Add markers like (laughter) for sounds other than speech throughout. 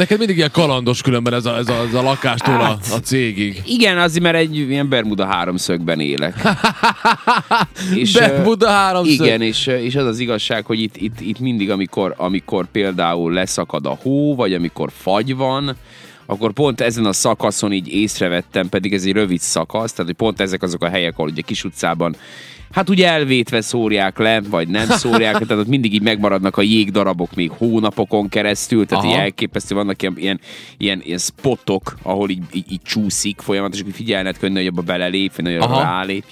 Neked mindig ilyen kalandos különben ez a, ez a, ez a lakástól a, Hát. a cégig. Igen, azért, mert egy ilyen Bermuda háromszögben élek. (laughs) ö, Bermuda háromszög. Igen, és, és az az igazság, hogy itt, itt, itt mindig, amikor, amikor például leszakad a hó, vagy amikor fagy van, akkor pont ezen a szakaszon így észrevettem, pedig ez egy rövid szakasz, tehát hogy pont ezek azok a helyek, ahol ugye kis utcában Hát ugye elvétve szórják le, vagy nem szórják, tehát ott mindig így megmaradnak a jégdarabok még hónapokon keresztül, tehát Aha. így elképesztő, vannak ilyen, ilyen, ilyen, ilyen spotok, ahol így, így, így csúszik folyamatosan, hogy figyelned könne, hogy abba belelép, vagy nagyon Aha. rálép.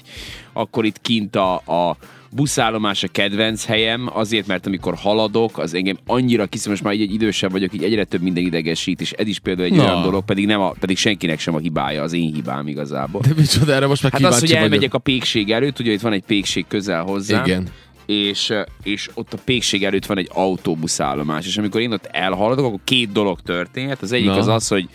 Akkor itt kint a, a buszállomás a kedvenc helyem, azért, mert amikor haladok, az engem annyira kiszem, most már így egy idősebb vagyok, így egyre több minden idegesít, és ez is például egy Na. olyan dolog, pedig, nem a, pedig senkinek sem a hibája, az én hibám igazából. De micsoda, erre most már Hát az, hogy elmegyek vagyok. a pékség előtt, ugye itt van egy pékség közel hozzá. Igen. És, és ott a pékség előtt van egy autóbuszállomás, és amikor én ott elhaladok, akkor két dolog történhet. Az egyik Na. az az, hogy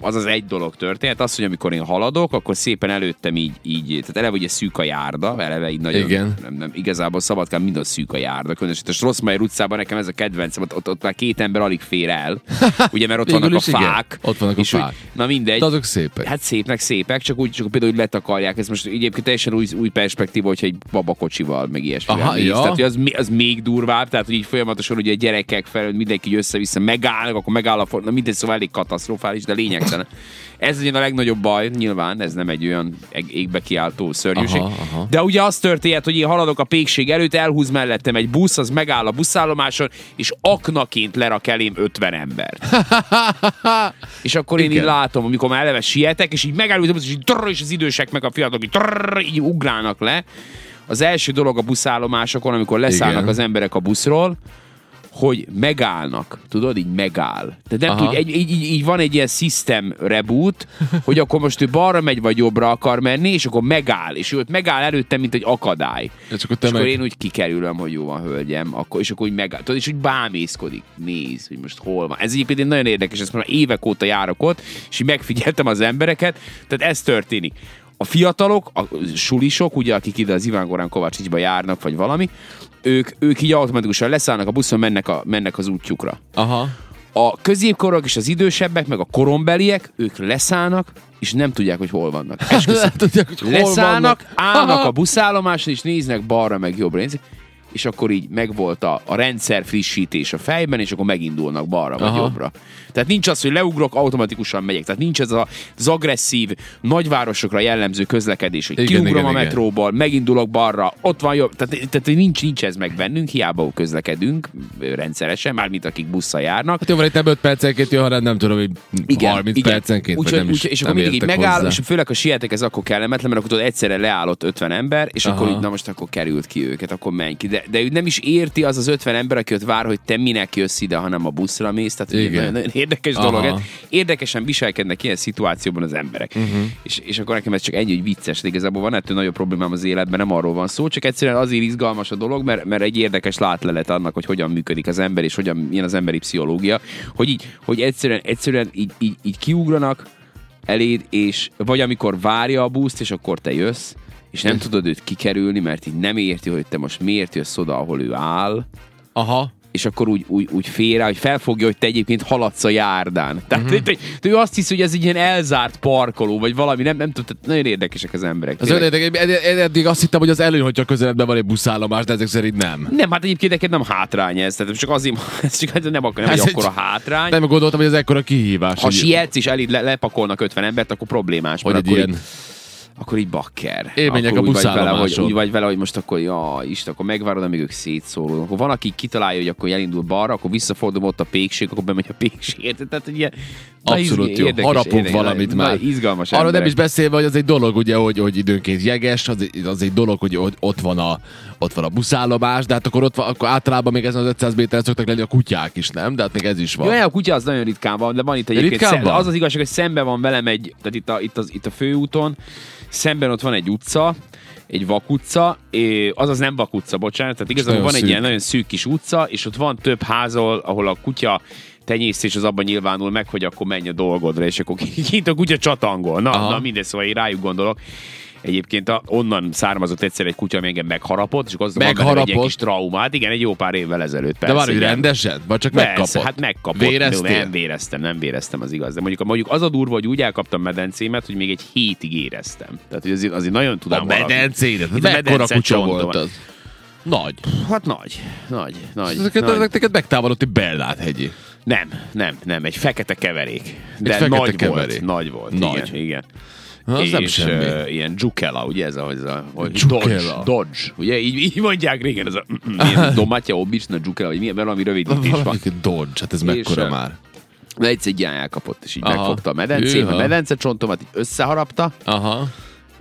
az az egy dolog történt, az, hogy amikor én haladok, akkor szépen előttem így, így tehát eleve ugye szűk a járda, eleve így nagyon, Igen. Nem, nem, igazából Szabadkán mind a szűk a járda, különösen a Rosszmaier utcában nekem ez a kedvencem, ott, ott, ott már két ember alig fér el, (laughs) ugye, mert ott vannak a is igen. fák. Ott vannak a és úgy- fák. Na mindegy. De azok szépek. Hát szépnek szépek, csak úgy, csak például úgy letakarják. Ez most egyébként teljesen új, új perspektíva, hogyha egy babakocsival, meg ilyesmivel Aha, ja. Tehát, hogy az, az, még durvább, tehát hogy így folyamatosan ugye a gyerekek felől mindenki össze-vissza megállnak, akkor megáll a for... Na mindegy, szóval elég katasztrofális, de lényegtelen. Ez ugye a legnagyobb baj, nyilván, ez nem egy olyan égbe kiáltó szörnyűség. Aha, aha. De ugye az történt, hogy én haladok a pékség előtt, elhúz mellettem egy busz, az megáll a buszállomáson, és aknaként lerak elém 50 ember. (laughs) És akkor én Igen. így látom, amikor már eleve sietek, és így megállítom, és így trrr, és az idősek meg a fiatalok így, trrr, így ugrálnak le. Az első dolog a buszállomásokon, amikor leszállnak Igen. az emberek a buszról, hogy megállnak. Tudod, így megáll. Tehát nem Aha. tud, egy, így, így, így, van egy ilyen system reboot, (laughs) hogy akkor most ő balra megy, vagy jobbra akar menni, és akkor megáll. És ő ott megáll előttem, mint egy akadály. És akkor te És akkor meg... én úgy kikerülöm, hogy jó van, hölgyem, akkor, és akkor úgy megáll. Tudod, és úgy bámészkodik. Néz, hogy most hol van. Ez egyébként egy nagyon érdekes, ezt már évek óta járok ott, és így megfigyeltem az embereket, tehát ez történik. A fiatalok, a sulisok, ugye, akik ide az Iván Gorán Kovácsicsba járnak, vagy valami, ők, ők így automatikusan leszállnak a buszon, mennek, a, mennek az útjukra. Aha. A középkorok és az idősebbek, meg a korombeliek, ők leszállnak, és nem tudják, hogy hol vannak. (laughs) Esküszöm. Tudják, hogy hol Leszállnak, vannak. állnak Aha. (laughs) a buszállomáson, és néznek balra, meg jobbra. Nézik, és akkor így megvolt a, a rendszer frissítés a fejben, és akkor megindulnak balra vagy Aha. jobbra. Tehát nincs az, hogy leugrok, automatikusan megyek. Tehát nincs ez a- az agresszív, nagyvárosokra jellemző közlekedés, hogy Igen, kiugrom igen, a igen. metróból, megindulok balra, ott van jobb. Tehát, tehát nincs, nincs ez meg bennünk, hiába közlekedünk rendszeresen, mármint akik busszal járnak. Hát jó, van itt nem 5 percenként jön, hanem nem tudom, hogy 30 percenként, vagy Úgyhogy- nem is, úgyhogy- és akkor mindig így megáll, hozzá. és főleg a sietek, ez akkor kellemetlen, mert akkor tudod, egyszerre leállott 50 ember, és akkor Aha. így, na most akkor került ki őket, akkor menj ki. De, de ő nem is érti az az 50 ember, aki ott vár, hogy te minek jössz ide, hanem a buszra mész. Tehát Igen. nagyon, nagyon érdekes Aha. dolog. Érdekesen viselkednek ilyen szituációban az emberek. Uh-huh. És, és akkor nekem ez csak ennyi, hogy vicces, de igazából van ettől nagyobb problémám az életben, nem arról van szó, csak egyszerűen azért izgalmas a dolog, mert, mert egy érdekes látlelet annak, hogy hogyan működik az ember, és hogyan milyen az emberi pszichológia, hogy így, hogy egyszerűen, egyszerűen így, így, így kiugranak eléd, és vagy amikor várja a buszt, és akkor te jössz, és nem tudod őt kikerülni, mert így nem érti, hogy te most miért jössz oda, ahol ő áll, Aha. és akkor úgy, úgy, úgy félre, hogy felfogja, hogy te egyébként haladsz a járdán. Tehát Mhm. uh-huh. ő azt hiszi, hogy ez egy ilyen elzárt parkoló, vagy valami, nem, nem tudom, nagyon érdekesek az emberek. Az érdekes, ed- ed- eddig azt hittem, hogy az előny, hogyha közeledben van egy buszállomás, de ezek szerint nem. nem, hát egyébként neked nem hátrány ez, tehát csak azért, (laughs) ez csak nem, akar, nem Ez egy egy- akkora hátrány. Nem gondoltam, hogy ez ekkora kihívás. ha hogy- sietsz és eléd le, lepakolnak 50 embert, akkor problémás. hogy egy ilyen... így- akkor így bakker. Én menjek akkor a úgy vagy vele, hogy, buszállomáson. úgy vagy vele, hogy most akkor, ja, Isten, akkor megvárod, amíg ők szétszólódnak. Akkor van, aki kitalálja, hogy akkor elindul balra, akkor visszafordul ott a pékség, akkor bemegy a pékség. (laughs) Tehát, hogy ilyen, Abszolút jó. érdekes, Harapunk érdekes, valamit már. Izgalmas Arról nem emberek. is beszélve, hogy az egy dolog, ugye, hogy, hogy időnként jeges, az, az egy dolog, hogy ott- van, a, ott van a buszállomás, de hát akkor, ott van, akkor általában még ezen az 500 méteren szoktak lenni a kutyák is, nem? De hát még ez is van. Jó, a kutya az nagyon ritkán van, de van itt egyébként. Ritkán Szem, van? az az igazság, hogy szembe van velem egy, tehát itt a, itt, az, itt a főúton, szemben ott van egy utca, egy vakutca, azaz nem vakutca, bocsánat, tehát igazából van egy szűk. ilyen nagyon szűk kis utca, és ott van több házol, ahol a kutya tenyésztés az abban nyilvánul meg, hogy akkor menj a dolgodra, és akkor kint a kutya csatangol. Na, Aha. na mindegy, szóval én rájuk gondolok. Egyébként a, onnan származott egyszer egy kutya, ami engem megharapott, és az egy Megharapott? ilyen kis traumát. Igen, egy jó pár évvel ezelőtt. De Persze, már hogy rendesen? Vagy csak Persze, megkapott? hát megkapott. Véreztél? Nem véreztem, nem véreztem, az igaz. De mondjuk, mondjuk az a durva, hogy úgy elkaptam medencémet, hogy még egy hétig éreztem. Tehát, hogy azért, azért nagyon A tudom harapni. medencédet? A Mekkora kutya volt az? Nagy. Hát nagy, nagy, nagy. Ezeket, nagy. ezeket megtámadott egy Bellát hegyi. Nem, nem, nem, egy fekete keverék. De fekete nagy keverék. volt, nagy volt. Nagy. Igen, igen. Ha, az nem és semmi. uh, ilyen Jukela, ugye ez a, ez a hogy. Dodge, Dodge, ugye így, így mondják régen, ez a ilyen Domatya Obicsna Jukela, vagy milyen, valami rövidítés van. Valami Dodge, hát ez mekkora ö, már. De egyszer egy ilyen elkapott, és így Aha. megfogta a medencét, a medence-csontomat így összeharapta, Aha.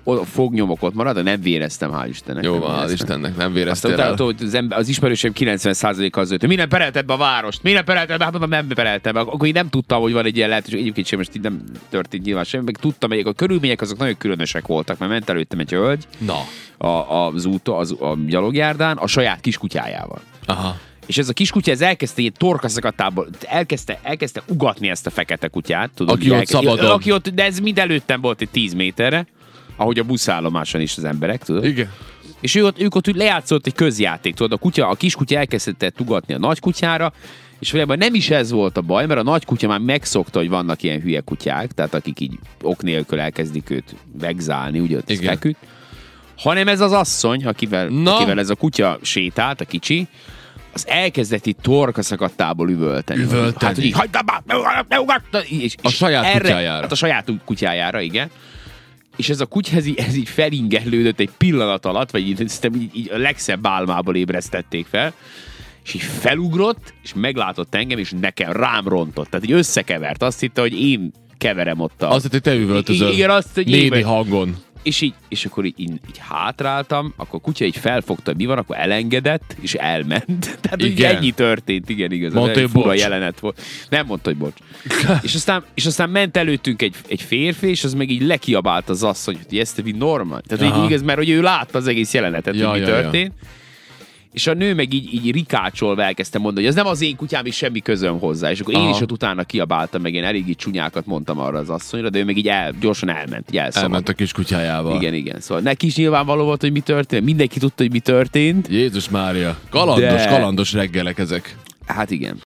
A fognyomok ott marad, de nem véreztem, hál' Istennek. Jó van, hál' véreztem. Istennek, nem Aztán véreztél utána el. tudod, az, ember, az ismerősém 90%-a az hogy minden perelted be a várost, minden perelted be, hát mondom, nem pereltem be. Akkor én nem tudtam, hogy van egy ilyen lehetőség, egyébként sem most így nem történt nyilván semmi, meg tudtam, hogy a körülmények azok nagyon különösek voltak, mert ment előttem egy hölgy Na. a, az úton, az, a gyalogjárdán a saját kiskutyájával. Aha. És ez a kiskutya, ez elkezdte ilyen torkaszakatából, elkezdte, elkezdte ugatni ezt a fekete kutyát. Tudod, Aki ott elkezd- szabadon. Aki ott, de ez mind előttem volt egy 10 méterre, ahogy a buszállomáson is az emberek, tudod? Igen. És ő ott, ők ott úgy lejátszott egy közjáték, tudod, a, kutya, a kiskutya elkezdett tugatni a nagykutyára, és valójában nem is ez volt a baj, mert a nagykutya már megszokta, hogy vannak ilyen hülye kutyák, tehát akik így ok nélkül elkezdik őt vegzálni, ugye ott feküdt, hanem ez az asszony, akivel, Na. akivel ez a kutya sétált, a kicsi, az elkezdett itt torkaszakadtából üvölteni. Üvölteni. Hát, hogy így, hagyd abba, ne ugat, ne ugat, és, A és saját erre, kutyájára. Hát a saját kutyájára, igen. És ez a kutya, ez így, felingellődött egy pillanat alatt, vagy így, így, így a legszebb álmából ébresztették fel, és így felugrott, és meglátott engem, és nekem rám rontott. Tehát így összekevert. Azt hitte, hogy én keverem ott a... Azt hitt, hogy te üvöltözöl. Igen, azt, hogy én hangon. És így, és akkor így, így, hátráltam, akkor a kutya így felfogta, hogy mi van, akkor elengedett, és elment. (laughs) Tehát Igen. ennyi történt, igen, igaz. Mondta, hogy bocs. jelenet volt. Nem mondta, hogy bocs. (laughs) és, aztán, és aztán ment előttünk egy, egy férfi, és az meg így lekiabált az asszony, hogy ezt vi normal. Tehát Aha. így igaz, mert hogy ő látta az egész jelenetet, Ja, hogy mi ja, ja. És a nő meg így, így rikácsolva elkezdte mondani, hogy ez nem az én kutyám, és semmi közöm hozzá. És akkor én Aha. is ott utána kiabáltam, meg én elég így csúnyákat mondtam arra az asszonyra, de ő meg így el, gyorsan elment, így. Elment a kis kutyájával. Igen, igen. Szóval neki is nyilvánvaló volt, hogy mi történt. Mindenki tudta, hogy mi történt. Jézus Mária. Kalandos, De- kalandos reggelek ezek. Hát igen.